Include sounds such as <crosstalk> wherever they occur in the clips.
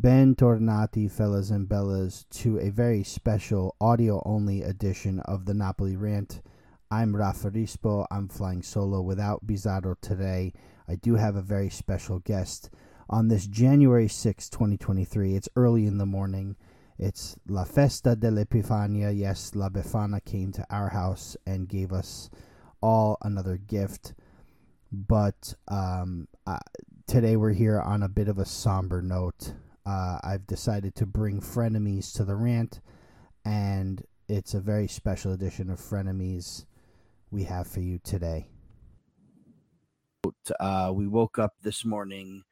Bentornati, fellas and bellas, to a very special audio only edition of the Napoli Rant. I'm Rafa Rispo. I'm flying solo without Bizarro today. I do have a very special guest on this January 6, 2023. It's early in the morning. It's La Festa dell'Epifania. Yes, La Befana came to our house and gave us all another gift. But um, uh, today we're here on a bit of a somber note. Uh, I've decided to bring frenemies to the rant, and it's a very special edition of frenemies we have for you today. Uh, we woke up this morning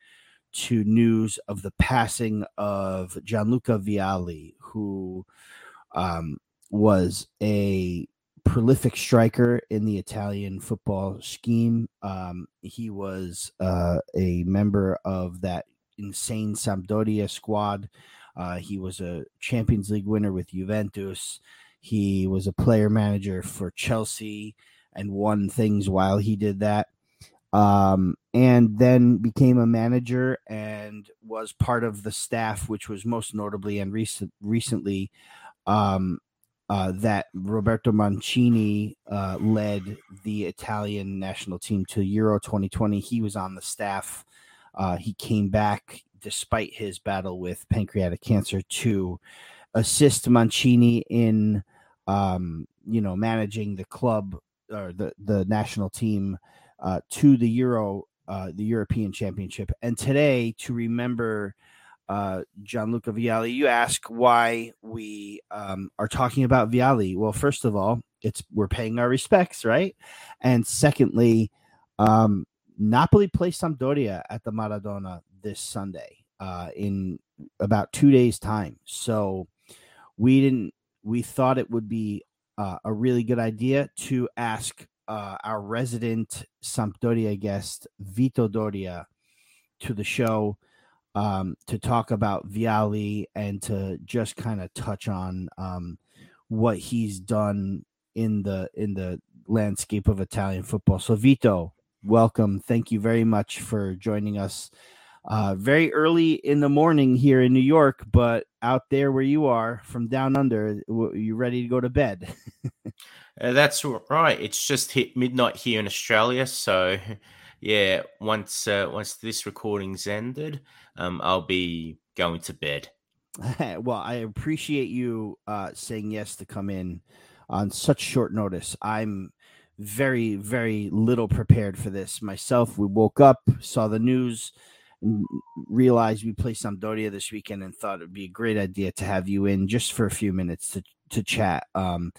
to news of the passing of Gianluca Vialli, who um, was a prolific striker in the Italian football scheme. Um, he was uh, a member of that insane Sampdoria squad. Uh, he was a Champions League winner with Juventus. He was a player manager for Chelsea and won things while he did that. Um, and then became a manager and was part of the staff, which was most notably and recent, recently um, uh, that Roberto Mancini uh, led the Italian national team to Euro 2020. He was on the staff. Uh, he came back despite his battle with pancreatic cancer to assist Mancini in, um, you know, managing the club or the the national team uh, to the Euro, uh, the European Championship, and today to remember uh, Gianluca Vialli. You ask why we um, are talking about Vialli. Well, first of all, it's we're paying our respects, right? And secondly, um, Napoli play Sampdoria at the Maradona this Sunday uh, in about two days' time. So we didn't. We thought it would be uh, a really good idea to ask uh, our resident Sampdoria guest Vito Doria to the show um, to talk about Vialli and to just kind of touch on um, what he's done in the in the landscape of Italian football. So Vito, welcome. Thank you very much for joining us. Uh, very early in the morning here in New York, but out there where you are from down under, you ready to go to bed? <laughs> uh, that's right. It's just hit midnight here in Australia, so <laughs> yeah, once uh, once this recording's ended, um, I'll be going to bed. <laughs> well, I appreciate you uh, saying yes to come in on such short notice. I'm very, very little prepared for this myself. We woke up, saw the news, realized we play Sampdoria this weekend, and thought it'd be a great idea to have you in just for a few minutes to to chat. Um,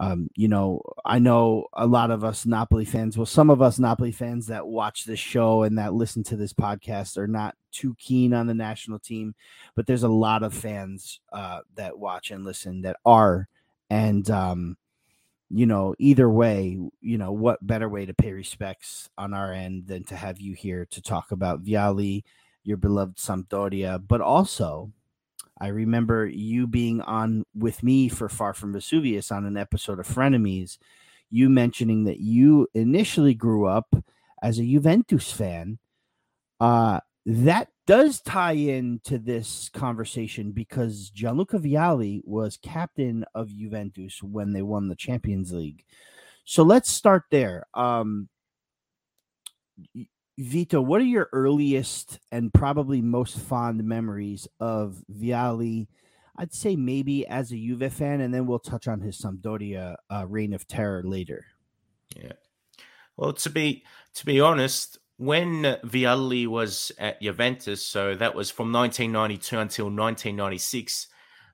um, you know, I know a lot of us Napoli fans, well, some of us Napoli fans that watch this show and that listen to this podcast are not too keen on the national team, but there's a lot of fans uh, that watch and listen that are. And, um, you know, either way, you know, what better way to pay respects on our end than to have you here to talk about Vialli, your beloved Sampdoria, but also I remember you being on with me for Far From Vesuvius on an episode of Frenemies, you mentioning that you initially grew up as a Juventus fan. Uh, that does tie into this conversation because Gianluca Vialli was captain of Juventus when they won the Champions League. So let's start there. Um, Vito, what are your earliest and probably most fond memories of Vialli? I'd say maybe as a Juve fan, and then we'll touch on his Sampdoria uh, reign of terror later. Yeah. Well, to be to be honest, when Vialli was at Juventus, so that was from 1992 until 1996.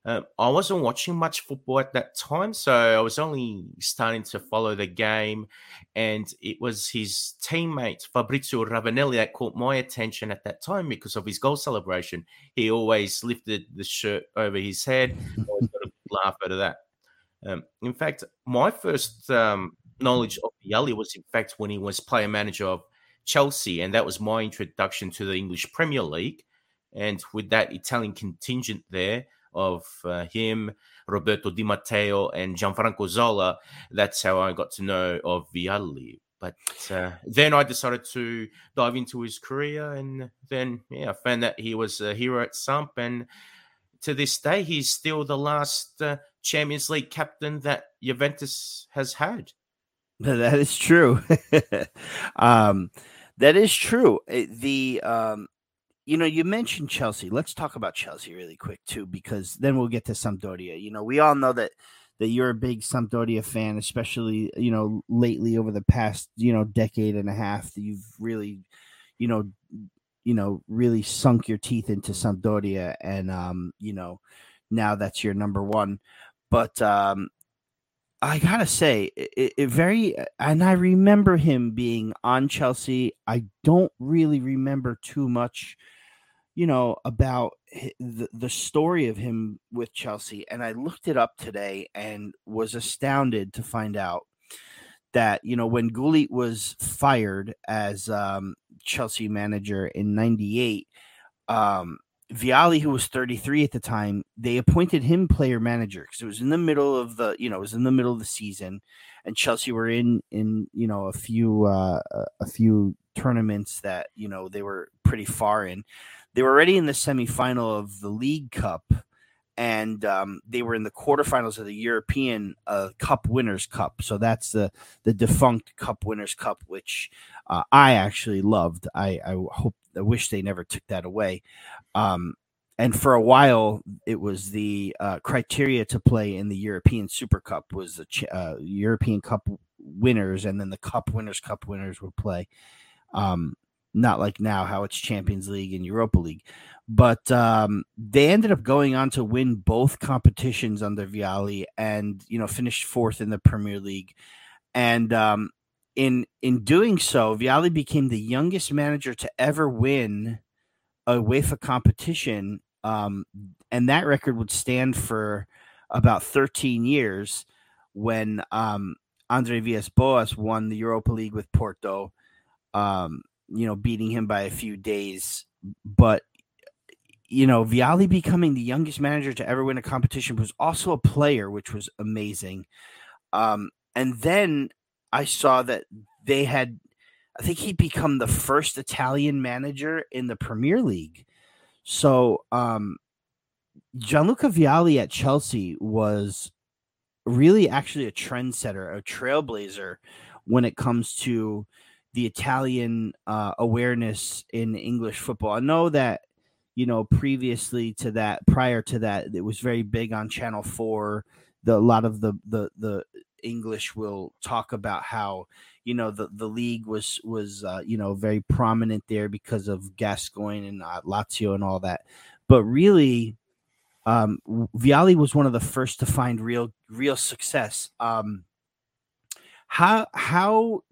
Uh, I wasn't watching much football at that time, so I was only starting to follow the game. And it was his teammate Fabrizio Ravanelli that caught my attention at that time because of his goal celebration. He always lifted the shirt over his head. I always got a laugh out of that. Um, in fact, my first um, knowledge of Vialli was, in fact, when he was player manager of Chelsea, and that was my introduction to the English Premier League. And with that Italian contingent there, of uh, him, Roberto Di Matteo, and Gianfranco Zola. That's how I got to know of Vialli. but uh, then I decided to dive into his career, and then yeah, I found that he was a hero at Samp, and to this day, he's still the last uh, Champions League captain that Juventus has had. <laughs> That is true. <laughs> um, that is true. Eh, the um, you know, you mentioned Chelsea. Let's talk about Chelsea really quick too, because then we'll get to Sampdoria. You know, we all know that that you're a big Sampdoria fan, especially you know lately over the past you know decade and a half. You've really, you know, you know, really sunk your teeth into Sampdoria, and um, you know, now that's your number one. But um, I gotta say, it, it, very, and I remember him being on Chelsea. I don't really remember too much you know, about the, the story of him with Chelsea. And I looked it up today and was astounded to find out that, you know, when Gullit was fired as um, Chelsea manager in 98, um, Vialli, who was 33 at the time, they appointed him player manager because it was in the middle of the, you know, it was in the middle of the season, and Chelsea were in in you know a few uh, a few tournaments that you know they were pretty far in, they were already in the semifinal of the League Cup, and um, they were in the quarterfinals of the European uh, Cup Winners' Cup. So that's the the defunct Cup Winners' Cup, which uh, I actually loved. I, I hope I wish they never took that away. Um, and for a while, it was the uh, criteria to play in the European Super Cup was the uh, European Cup winners, and then the Cup Winners' Cup winners would play. Um, not like now how it's Champions League and Europa League. But um, they ended up going on to win both competitions under Vialli and you know finished fourth in the Premier League. And um, in in doing so, Vialli became the youngest manager to ever win a UEFA competition, um, and that record would stand for about 13 years when um, Andre Villas-Boas won the Europa League with Porto. Um, you know, beating him by a few days. But you know, Vialli becoming the youngest manager to ever win a competition was also a player, which was amazing. Um, and then I saw that they had, I think he'd become the first Italian manager in the Premier League. So, um, Gianluca Vialli at Chelsea was really actually a trendsetter, a trailblazer when it comes to the Italian uh, awareness in English football. I know that you know previously to that, prior to that, it was very big on Channel Four. The a lot of the the the English will talk about how you know the the league was was uh, you know very prominent there because of Gascoigne and uh, Lazio and all that. But really, um, Vialli was one of the first to find real real success. Um, how how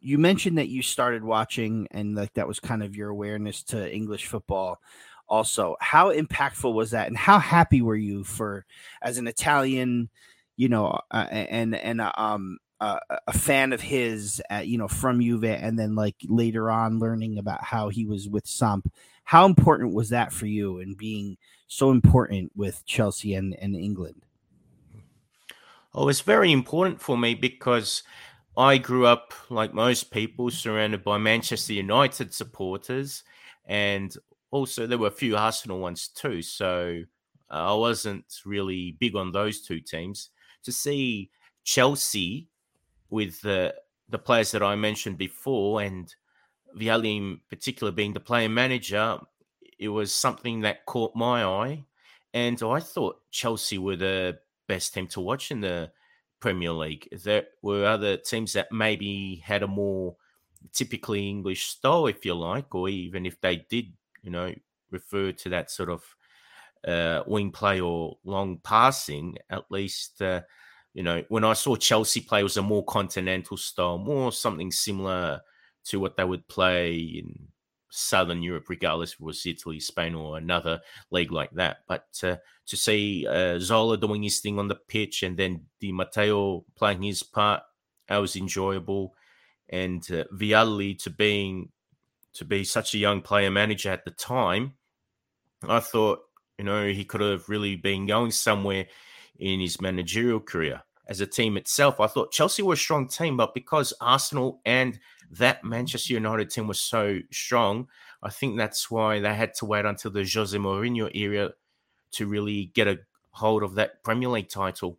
you mentioned that you started watching and like that was kind of your awareness to English football also how impactful was that and how happy were you for as an Italian you know uh, and and uh, um uh, a fan of his at, you know from Juve and then like later on learning about how he was with Samp how important was that for you and being so important with Chelsea and, and England Oh, it's very important for me because I grew up, like most people, surrounded by Manchester United supporters, and also there were a few Arsenal ones too. So uh, I wasn't really big on those two teams. To see Chelsea with the the players that I mentioned before, and Vialli in particular being the player manager, it was something that caught my eye, and I thought Chelsea were the best team to watch in the Premier League. There were other teams that maybe had a more typically English style, if you like, or even if they did, you know, refer to that sort of uh, wing play or long passing, at least, uh, you know, when I saw Chelsea play, was a more continental style, more something similar to what they would play in Southern Europe, regardless if it was Italy, Spain, or another league like that. But uh, to see uh, Zola doing his thing on the pitch and then Di Matteo playing his part, that was enjoyable. And uh, Vialli to being to be such a young player manager at the time, I thought you know he could have really been going somewhere in his managerial career. as a team itself. I thought Chelsea were a strong team, but because Arsenal and that Manchester United team was so strong, I think that's why they had to wait until the Jose Mourinho era to really get a hold of that Premier League title.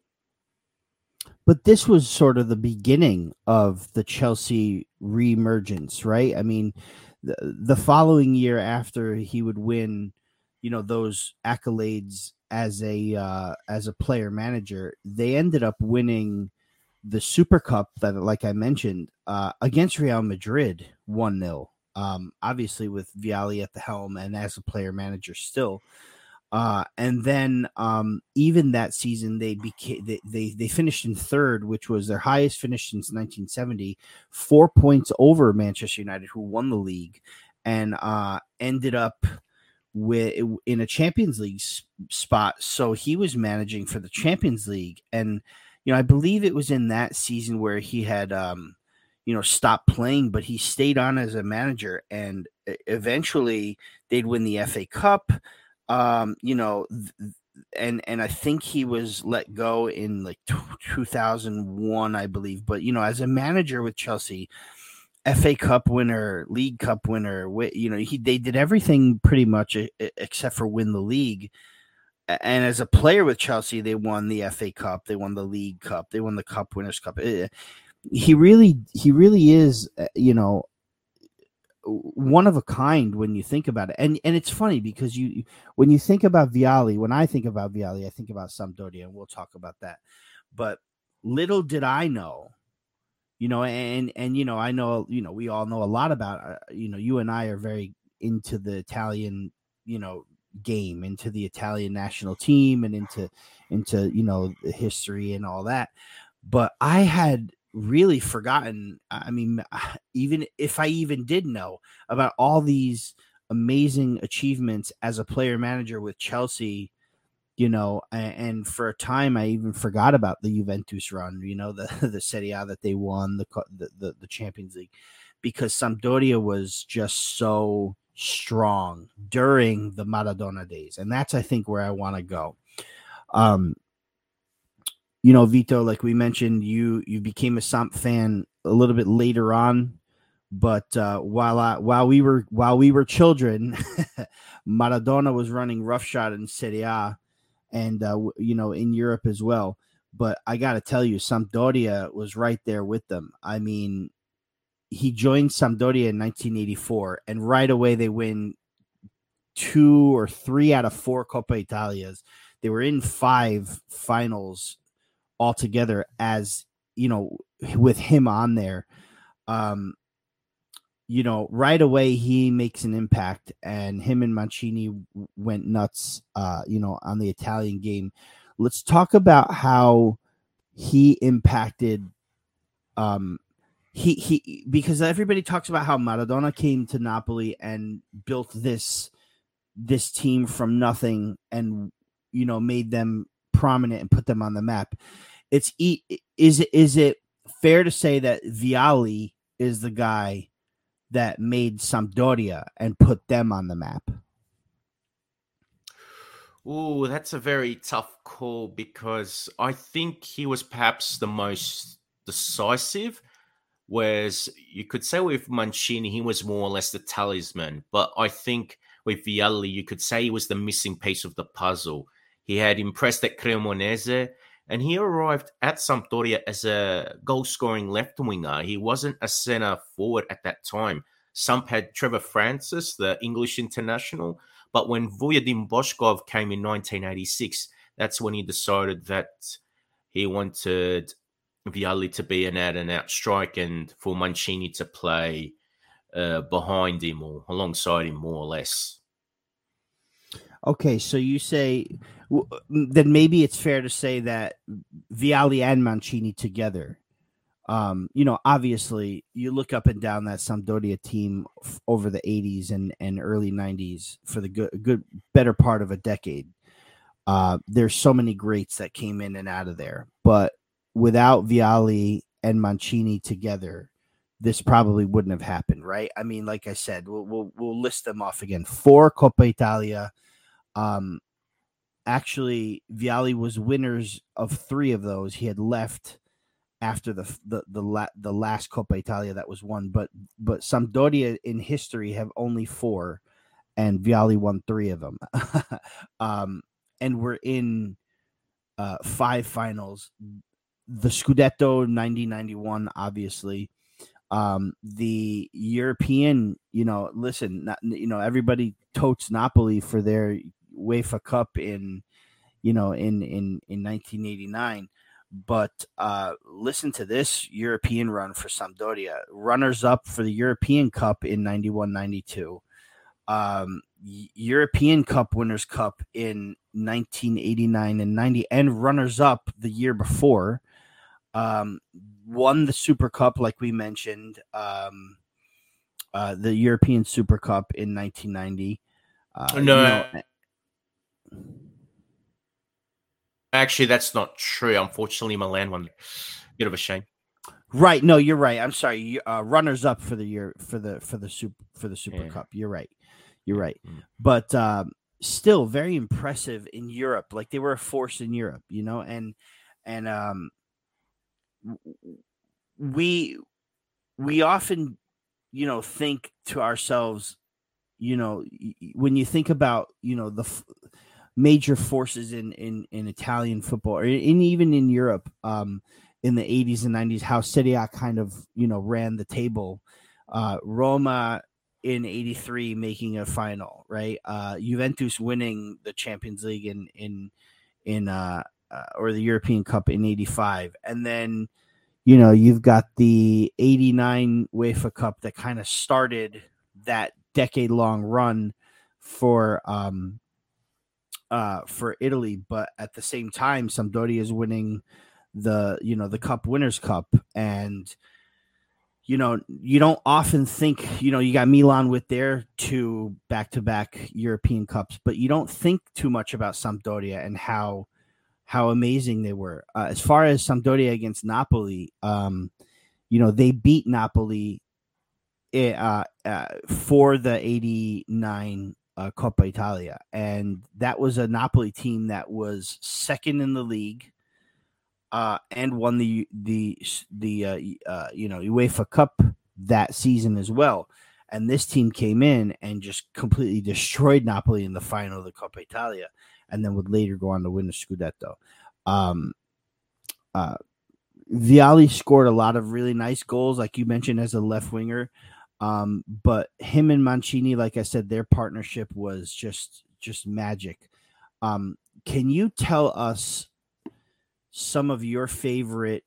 But this was sort of the beginning of the Chelsea reemergence, right? I mean, the, the following year after he would win, you know, those accolades as a uh, as a player manager, they ended up winning the Super Cup that, like I mentioned, uh, against Real Madrid, one 0 um, Obviously, with Vialli at the helm and as a player manager, still. Uh, and then um, even that season, they became they, they they finished in third, which was their highest finish since 1970, four points over Manchester United, who won the league, and uh, ended up with in a Champions League spot. So he was managing for the Champions League, and you know I believe it was in that season where he had um, you know stopped playing, but he stayed on as a manager, and eventually they'd win the FA Cup um, you know, and and I think he was let go in like 2001, I believe. But you know, as a manager with Chelsea, FA Cup winner, League Cup winner, you know, he they did everything pretty much except for win the league. And as a player with Chelsea, they won the FA Cup, they won the League Cup, they won the Cup Winners' Cup. Eh, he really, he really is, eh, you know, one of a kind when you think about it. And and it's funny because you when you think about Vialli, when I think about Vialli, I think about Sampdoria, and we'll talk about that. But little did I know, you know, and and you know, I know, you know, we all know a lot about, uh, you know, you and I are very into the Italian, you know, game, into the Italian national team, and into into you know the history and all that. But I had really forgotten. I mean, even if I even did know about all these amazing achievements as a player manager with Chelsea, you know, and, for a time I even forgot about the Juventus run, you know, the <laughs> the Serie A that they won, the the the, Champions League, because Sampdoria was just so strong during the Maradona days, and that's I think where I want to go. Um, you know, Vito, like we mentioned, you you became a Samp fan a little bit later on, but uh, while I, while we were while we were children, <laughs> Maradona was running roughshod in Serie A, and uh, you know in Europe as well. But I got to tell you, Sampdoria was right there with them. I mean, he joined Sampdoria in 1984, and right away they win two or three out of four Coppa Italias. They were in five finals altogether as you know with him on there um you know right away he makes an impact and him and mancini went nuts uh you know on the italian game let's talk about how he impacted um he he because everybody talks about how maradona came to napoli and built this this team from nothing and you know made them prominent and put them on the map. It's is it is it fair to say that Vialli is the guy that made Sampdoria and put them on the map? Oh, that's a very tough call because I think he was perhaps the most decisive. Whereas you could say with Mancini, he was more or less the talisman. But I think with Vialli, you could say he was the missing piece of the puzzle. He had impressed at Cremonese, and he arrived at Sampdoria as a goal scoring left winger. He wasn't a centre forward at that time. Samp had Trevor Francis, the English international, but when Vujadin Boshkov came in 1986, that's when he decided that he wanted Vialli to be an out and out strike and for Mancini to play uh, behind him or alongside him, more or less. Okay, so you say then maybe it's fair to say that Vialli and Mancini together. Um, you know, obviously, you look up and down that Sampdoria team f- over the '80s and, and early '90s for the good, good, better part of a decade. Uh, there's so many greats that came in and out of there, but without Vialli and Mancini together, this probably wouldn't have happened, right? I mean, like I said, we'll we'll, we'll list them off again: four Coppa Italia, um, actually Vialli was winners of three of those. He had left after the the the, la, the last Coppa Italia that was won, but but Sampdoria in history have only four, and Vialli won three of them. <laughs> um, and we're in uh, five finals. The Scudetto 1991, obviously. Um, the European, you know, listen, not, you know, everybody totes Napoli for their UEFA Cup in, you know, in in in 1989. But uh, listen to this European run for Sampdoria, runners up for the European Cup in 91 92, um, European Cup Winners' Cup in 1989 and 90, and runners up the year before. Um, won the Super Cup, like we mentioned, um, uh, the European Super Cup in 1990. Uh, no, you know, Actually, that's not true. Unfortunately, Milan won. Bit of a shame. Right. No, you're right. I'm sorry. Uh, runners up for the year for the for the super for the Super yeah. Cup. You're right. You're right. Mm-hmm. But um, still very impressive in Europe. Like they were a force in Europe, you know, and and um, we we often, you know, think to ourselves, you know, when you think about, you know, the major forces in in in Italian football or in even in Europe um, in the 80s and 90s how Serie A kind of you know ran the table. Uh, Roma in 83 making a final right? Uh, Juventus winning the Champions League in in in uh, uh or the European Cup in 85 and then you know you've got the 89 UEFA Cup that kind of started that decade long run for um uh, for Italy, but at the same time, Sampdoria is winning the you know the Cup Winners' Cup, and you know you don't often think you know you got Milan with their two back to back European Cups, but you don't think too much about Sampdoria and how how amazing they were. Uh, as far as Sampdoria against Napoli, um, you know they beat Napoli eh, uh, uh, for the 89 uh, Coppa Italia, and that was a Napoli team that was second in the league, uh, and won the the the uh, uh, you know UEFA Cup that season as well. And this team came in and just completely destroyed Napoli in the final of the Coppa Italia, and then would later go on to win the Scudetto. Um, uh, Vialli scored a lot of really nice goals, like you mentioned, as a left winger. Um, but him and Mancini, like I said, their partnership was just just magic. Um, can you tell us some of your favorite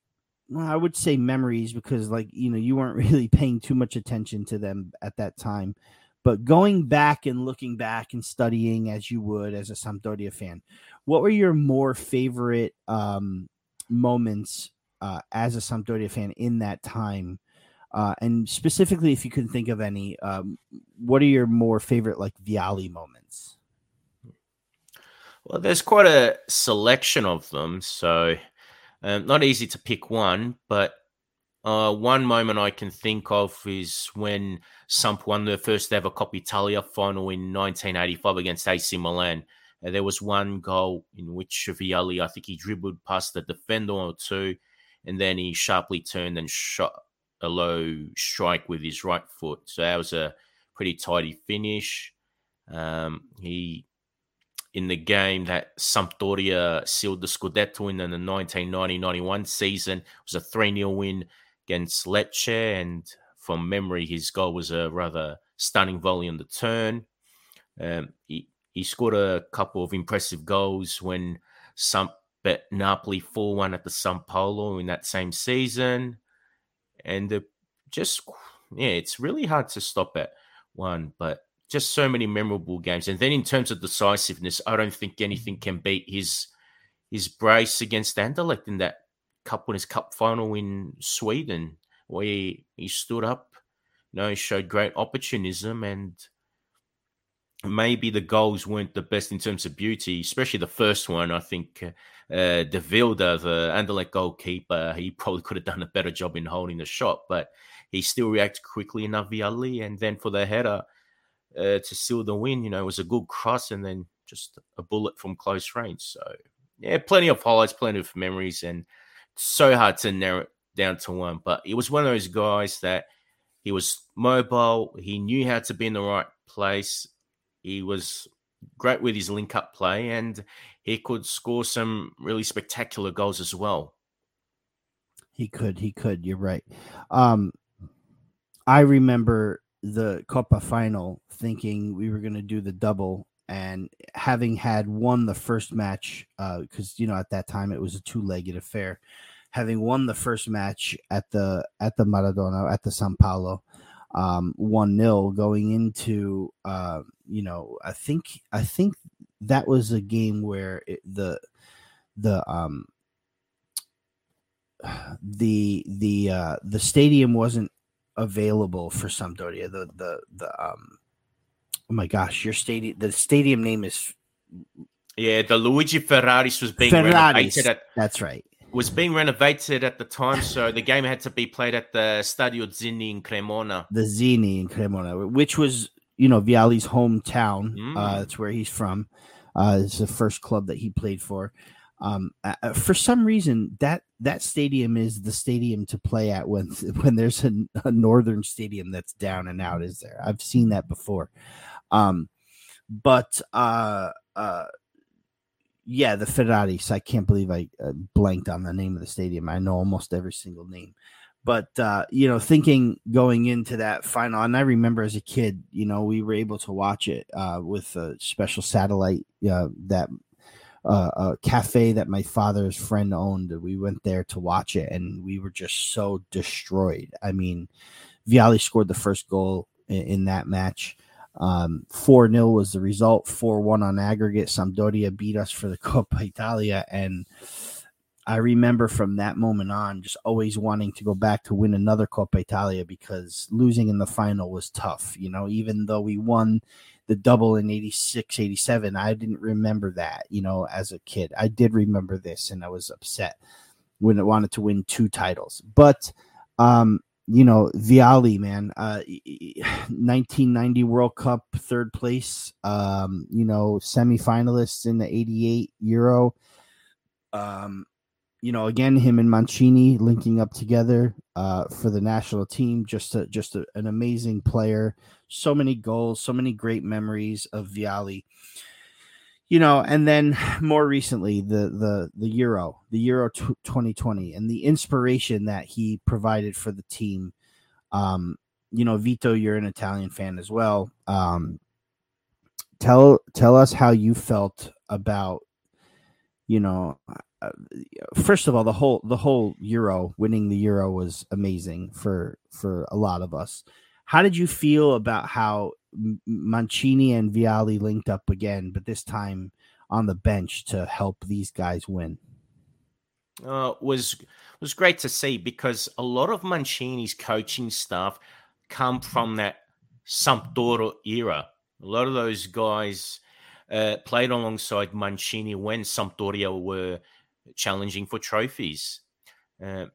well, I would say memories because like you know you weren't <laughs> really paying too much attention to them at that time. But going back and looking back and studying as you would as a Sampdoria fan, what were your more favorite um, moments uh, as a Sampdoria fan in that time uh, and specifically, if you can think of any, um, what are your more favorite like Vialli moments? Well, there's quite a selection of them, so um, not easy to pick one. But uh, one moment I can think of is when Samp won their first ever Coppa Italia final in 1985 against AC Milan. There was one goal in which Vialli, I think he dribbled past the defender or two, and then he sharply turned and shot a low strike with his right foot. So that was a pretty tidy finish. Um, he in the game that Sampdoria sealed the Scudetto in in the 1990-91 season. Was a 3-0 win against Lecce, and from memory, his goal was a rather stunning volley on the turn. Um, he, he scored a couple of impressive goals when Samp bet Napoli 4-1 at the San Paolo in that same season and just yeah, it's really hard to stop at one, but just so many memorable games. And then in terms of decisiveness, I don't think anything mm. can beat his his brace against Anderlecht in that cup winners cup final in Sweden, where he, he stood up, you know, he showed great opportunism and maybe the goals weren't the best in terms of beauty, especially the first one. I think uh, De Wilde, the Anderlecht goalkeeper, he probably could have done a better job in holding the shot, but he still reacted quickly enough, Vialli. And then for the header uh, to seal the win, you know, it was a good cross. And then just a bullet from close range. So yeah, plenty of highlights, plenty of memories, and so hard to narrow it down to one. But he was one of those guys that he was mobile. He knew how to be in the right place. He was great with his link up play, and he could score some really spectacular goals as well. He could. He could. You're right. Um, I remember the Coppa final thinking we were going to do the double and having had won the first match because uh, you know at that time it was a two-legged affair having won the first match at the at the maradona at the san paolo um, one nil going into uh, you know I think I think that was a game where it, the the um <sighs> the the uh the stadium wasn't available for Sampdoria. The the the um oh my gosh your stadium the stadium name is yeah the Luigi Ferraris was being Ferraris, renovated at that's right. was being renovated at the time, so the game had to be played at the Stadio Zini in Cremona. The Zini in Cremona, which was you know Vialli's hometown. Mm. Uh, that's where he's from. Uh, it's the first club that he played for. Um, uh, for some reason, that that stadium is the stadium to play at when <laughs> when there's a, a, northern stadium that's down and out. Is there? I've seen that before. Um, but uh, uh, yeah, the Ferraris. I can't believe I uh, blanked on the name of the stadium. I know almost every single name. But uh, you know, thinking going into that final, and I remember as a kid, you know, we were able to watch it uh, with a special satellite uh, that uh, a cafe that my father's friend owned. We went there to watch it, and we were just so destroyed. I mean, Vialli scored the first goal in, in that match. Um, 4 0 was the result, 4 1 on aggregate. Sampdoria beat us for the <laughs> Coppa Italia. And I remember from that moment on just always wanting to go back to win another Coppa Italia because losing in the final was tough. You know, even though we won the double in 86, 87, I didn't remember that, you know, as a kid. I did remember this and I was upset when I wanted to win two titles. But um, you know, Vialli, man, uh, <sighs> 1990 World Cup third place, um, you know, semifinalists in the 88 Euro. Um, you know, again, him and Mancini linking up together uh, for the national team. Just a, just a, an amazing player. So many goals, so many great memories of Vialli you know and then <sighs> more recently the the the euro the euro t- 2020 and the inspiration that he provided for the team um you know vito you're an italian fan as well um tell tell us how you felt about you know uh, first of all the whole the whole euro winning the euro was amazing for for a lot of us how did you feel about how Mancini and Vialli linked up again, but this time on the bench to help these guys win? Uh, was was great to see because a lot of Mancini's coaching staff come from that Sampdoria era. A lot of those guys uh, played alongside Mancini when Sampdoria were challenging for trophies. Uh,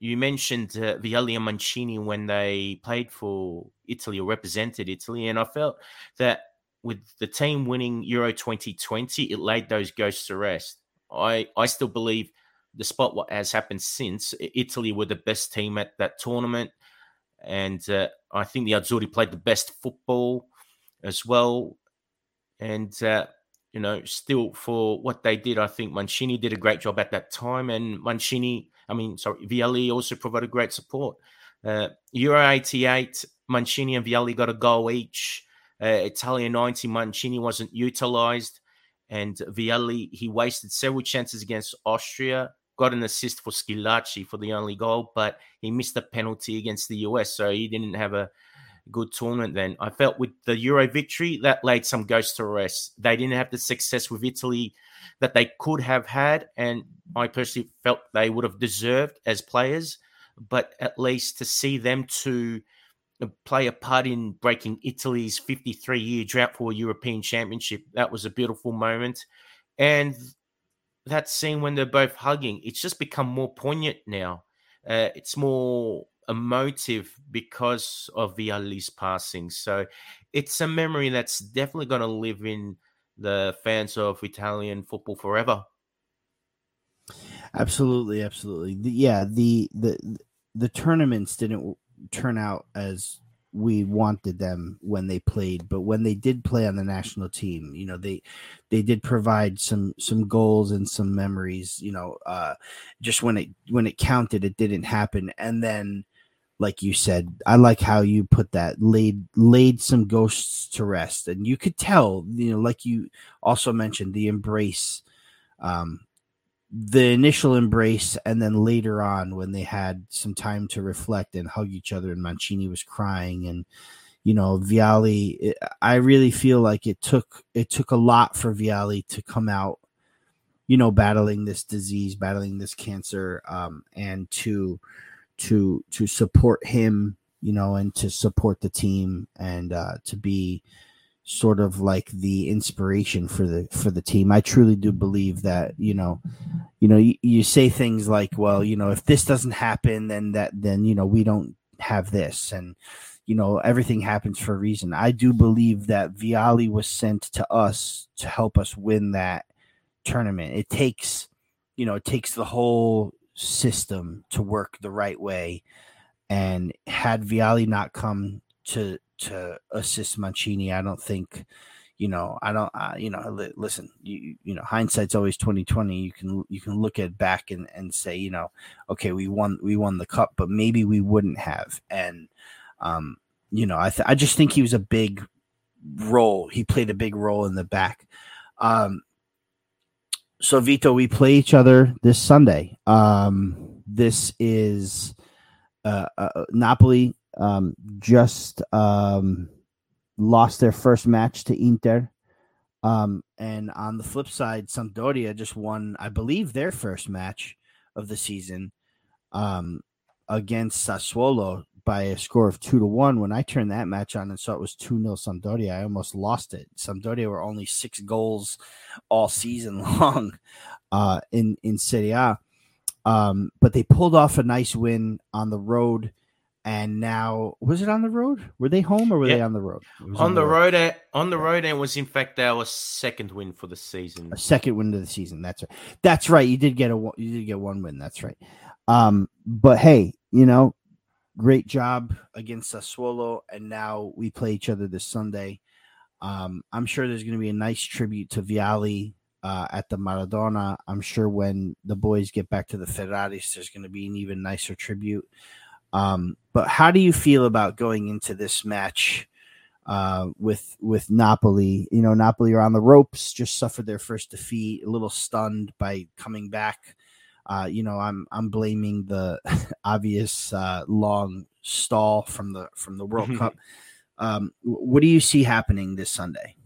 you mentioned uh, Vialli and Mancini when they played for Italy or represented Italy, and I felt that with the team winning Euro 2020, it laid those ghosts to rest. I I still believe, despite what has happened since, Italy were the best team at that tournament, and uh, I think the Azzurri played the best football as well, and. Uh, you know, still for what they did, I think Mancini did a great job at that time, and Mancini I mean, sorry, Vialli also provided great support. Uh, Euro 88, Mancini and Vialli got a goal each. Uh, Italia 90, Mancini wasn't utilized. And Vialli, he wasted several chances against Austria, got an assist for Schillaci for the only goal, but he missed a penalty against the US. So he didn't have a good tournament then. I felt with the Euro victory, that laid some ghosts to rest. They didn't have the success with Italy that they could have had, and I personally felt they would have deserved as players. But at least to see them to play a part in breaking Italy's 53 year drought for a European Championship, that was a beautiful moment. And that scene when they're both hugging, it's just become more poignant now. Uh, it's more emotive because of Vialli's passing. So it's a memory that's definitely going to live in the fans of Italian football forever. Absolutely, absolutely. The, yeah, the the the tournaments didn't turn out as we wanted them when they played but when they did play on the national team you know they they did provide some some goals and some memories you know uh just when it when it counted it didn't happen and then like you said i like how you put that laid laid some ghosts to rest. And you could tell you know like you also mentioned the embrace um the initial embrace and then later on when they had some time to reflect and hug each other and Mancini was crying and you know Vialli it, I really feel like it took it took a lot for Vialli to come out you know battling this disease battling this cancer um and to to to support him you know and to support the team and uh to be sort of like the inspiration for the for the team. I truly do believe that you know, you know, you, you, say things like, well, you know, if this doesn't happen, then that then you know we don't have this, and you know everything happens for a reason. I do believe that Vialli was sent to us to help us win that tournament. It takes, you know, it takes the whole system to work the right way. And had Vialli not come to to assist Mancini. I don't think, you know, I don't, uh, you know, li- listen, you, you know, hindsight's always 2020. You can, you can look at back and, and say, you know, okay, we won, we won the cup, but maybe we wouldn't have. And, um, you know, I, th- I just think he was a big role. He played a big role in the back. Um, so Vito, we play each other this Sunday. Um, this is uh, uh, Napoli um, just um, lost their first match to Inter. Um, and on the flip side, Sampdoria just won, I believe, their first match of the season um, against Sassuolo by a score of two to one. When I turned that match on and saw it was 2 0 Sampdoria, I almost lost it. Sampdoria were only six goals all season <laughs> long uh, in, in Serie A. Um, but they pulled off a nice win on the road and now was it on the road? Were they home or were they on the road? On, on, the, road. road. on the road, and was in fact our second win for the season. A second win of the season. That's right. That's right. You did get a you did get one win. That's right. Um, but hey, you know, great job against Sassuolo, and now we play each other this Sunday. Um, I'm sure there's going to be a nice tribute to Vialli uh, at the Maradona. I'm sure when the boys get back to the Ferraris, there's going to be an even nicer tribute. Um, but how do you feel about going into this match uh, with with Napoli? You know, Napoli are on the ropes, just suffered their first defeat, a little stunned by coming back. Uh, you know, I'm I'm blaming the <laughs> obvious uh, long stall from the from the World Cup. <laughs> Um, what do you see happening this Sunday?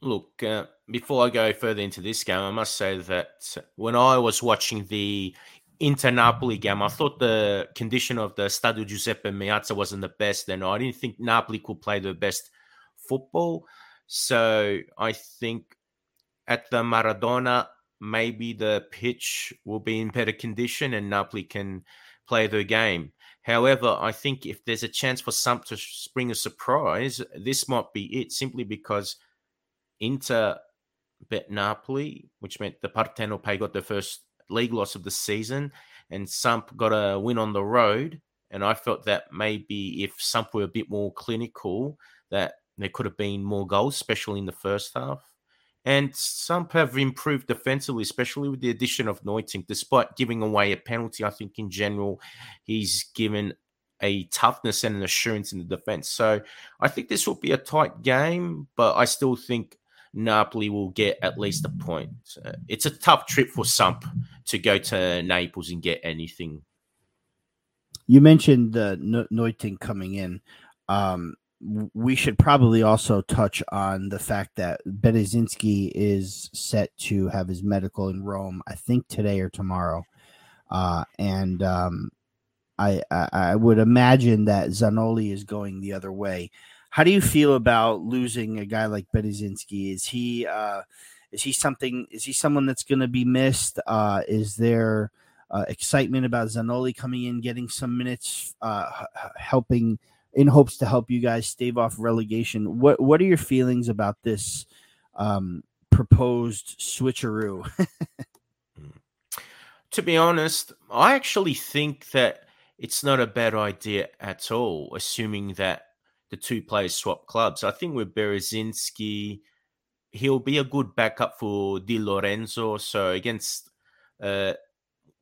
Look, uh, before I go further into this game, I must say that when I was watching the Inter Napoli game, I thought the condition of the Stadio Giuseppe Meazza wasn't the best, and I didn't think Napoli could play the best football. So I think at the Maradona, maybe the pitch will be in better condition and Napoli can play their game. However, I think if there's a chance for some to spring a surprise, this might be it simply because Inter bet Napoli, which meant the Partenope got the first league loss of the season, and Samp got a win on the road. And I felt that maybe if Samp were a bit more clinical, that there could have been more goals, especially in the first half. And Samp have improved defensively, especially with the addition of Nuytinck. Despite giving away a penalty, I think in general he's given a toughness and an assurance in the defense. So I think this will be a tight game, but I still think Napoli will get at least a point. Uh, it's a tough trip for Samp to go to Naples and get anything. You mentioned the uh, coming in. Um, we should probably also touch on the fact that Bereszynski is set to have his medical in Rome, I think today or tomorrow. Uh, and um, I, I, I would imagine that Zanoli is going the other way. How do you feel about losing a guy like Bereszynski? Is he uh, is he something? Is he someone that's going to be missed? Uh, is there uh, excitement about Zanoli coming in, getting some minutes, uh, helping in hopes to help you guys stave off relegation. What what are your feelings about this um, proposed switcheroo? <laughs> to be honest, I actually think that it's not a bad idea at all, assuming that the two players swap clubs. I think with Bereszynski, he'll be a good backup for Di Lorenzo. So against uh,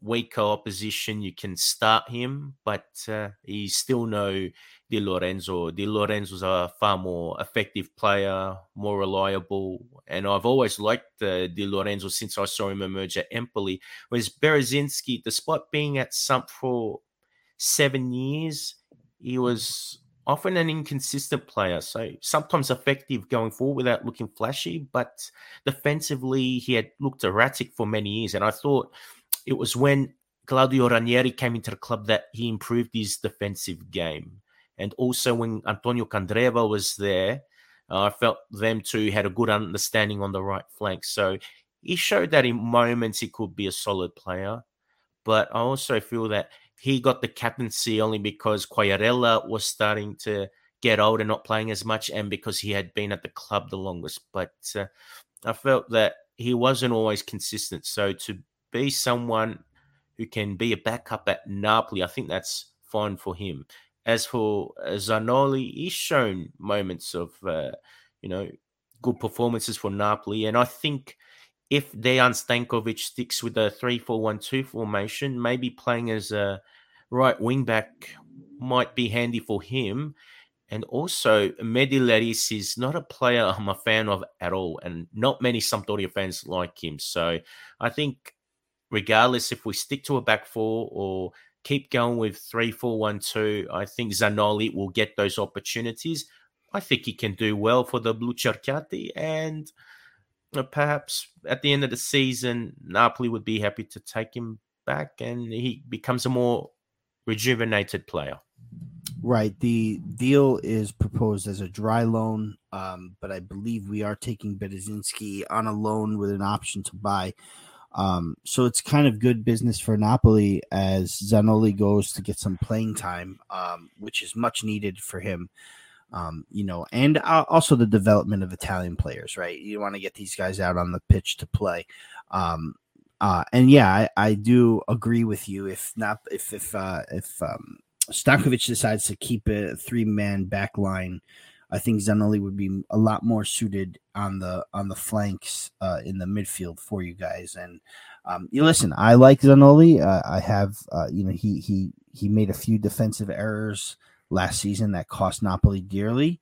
weaker opposition, you can start him, but uh, he's still no Di Lorenzo. Di Lorenzo's a far more effective player, more reliable, and I've always liked uh, Di Lorenzo since I saw him emerge at Empoli. Whereas Bereszynski, despite being at Samp for seven years, he was often an inconsistent player. So sometimes effective going forward without looking flashy, but defensively he had looked erratic for many years. And I thought it was when Claudio Ranieri came into the club that he improved his defensive game. And also when Antonio Candreva was there, uh, I felt them two had a good understanding on the right flank. So he showed that in moments he could be a solid player. But I also feel that he got the captaincy only because Quagliarella was starting to get old and not playing as much, and because he had been at the club the longest. But uh, I felt that he wasn't always consistent. So to be someone who can be a backup at Napoli, I think that's fine for him. As for uh, Zanoli, he's shown moments of, uh, you know, good performances for Napoli, and I think if Dejan Stankovic sticks with the 3 4 1 2 formation, maybe playing as a right wing back might be handy for him. And also, Mehdi Leris is not a player I'm a fan of at all, and not many Sampdoria fans like him. So I think, regardless if we stick to a back four or keep going with three, four, one, two, I think Zanoli will get those opportunities. I think he can do well for the Blucerchiati, and uh, perhaps at the end of the season, Napoli would be happy to take him back, and he becomes a more rejuvenated player. Right. The deal is proposed as a dry loan, um, but I believe we are taking Bereszynski on a loan with an option to buy. Um, so it's kind of good business for Napoli as Zanoli goes to get some playing time, um, which is much needed for him. Um, you know, and uh, also the development of Italian players, right? You want to get these guys out on the pitch to play. Um, uh, and yeah, I, I, do agree with you. If not, if if uh, if um, Stankovic decides to keep a three man back line, I think Zanoli would be a lot more suited on the on the flanks uh, in the midfield for you guys. And um, you listen, I like Zanoli. Uh, I have uh, you know he he he made a few defensive errors last season that cost Napoli dearly.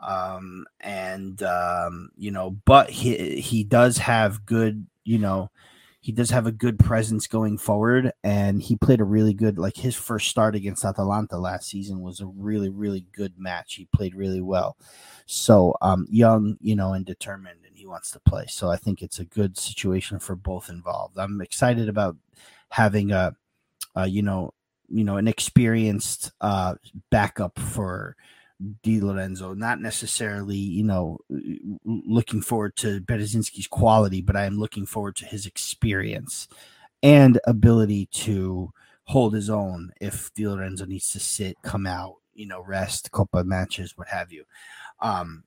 Um, and um, you know, but he he does have good you know he does have a good presence going forward, and he played a really good like his first start against Atalanta last season was a really really good match. He played really well, so um, young, you know, and determined, and he wants to play. So I think it's a good situation for both involved. I'm excited about having a, a you know, you know, an experienced uh, backup for Di Lorenzo. Not necessarily, you know, looking forward to Bereszynski's quality, but I am looking forward to his experience and ability to hold his own if Di Lorenzo needs to sit, come out, you know, rest, Coppa matches, what have you. Um,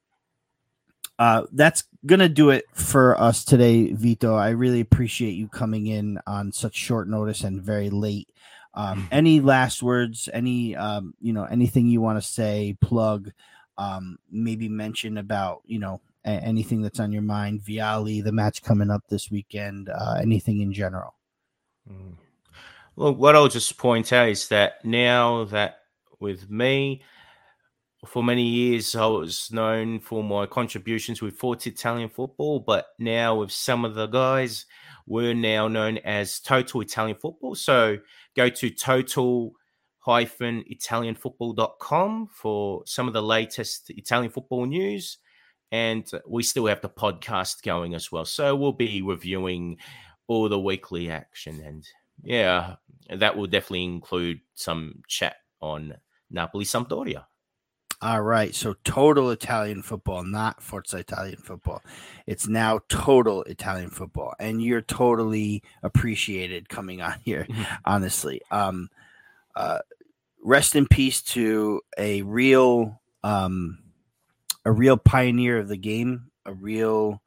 uh, that's gonna do it for us today, Vito. I really appreciate you coming in on such short notice and very late. Um, mm-hmm. any last words? Any um, you know anything you want to say? Plug? Um, maybe mention about you know a- anything that's on your mind. Vialli, the match coming up this weekend. Uh, anything in general? Mm. Well, what I'll just point out is that now that with me, for many years I was known for my contributions with Forza Italian football, but now with some of the guys, we're now known as Total Italian Football. So go to total italianfootball.com for some of the latest Italian football news. And we still have the podcast going as well. So we'll be reviewing all the weekly action. And yeah, that will definitely include some chat on Napoli Sampdoria. All right. So total Italian football, not Forza Italian football. It's now total Italian football. And you're totally appreciated coming on here, mm-hmm. honestly. Um, uh, rest in peace to a real um, a real pioneer of the game, a real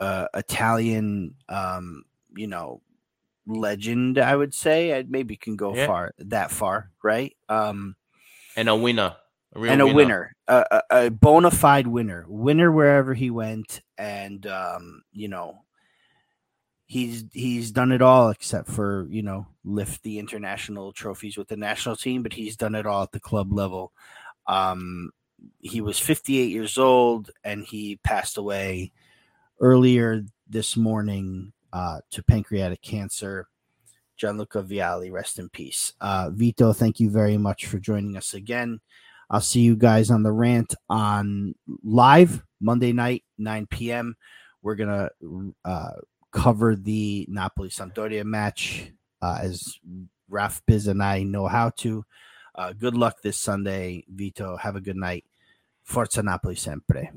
uh, Italian, um, you know, legend. I would say. I maybe can go Yeah. far that far, right? Um, And a winner. A and a winner, a, a, a bona fide winner, winner wherever he went, and um, you know, he's he's done it all except for you know lift the international trophies with the national team, but he's done it all at the club level. Um, he was 58 years old, and he passed away earlier this morning uh, to pancreatic cancer. Gianluca Vialli, rest in peace. Uh, Vito, thank you very much for joining us again. I'll see you guys on the rant on live Monday night, 9 p.m. We're gonna uh, cover the Napoli Sampdoria match uh, as Raf Biz and I know how to. Uh, good luck this Sunday, Vito. Have a good night. Forza Napoli sempre.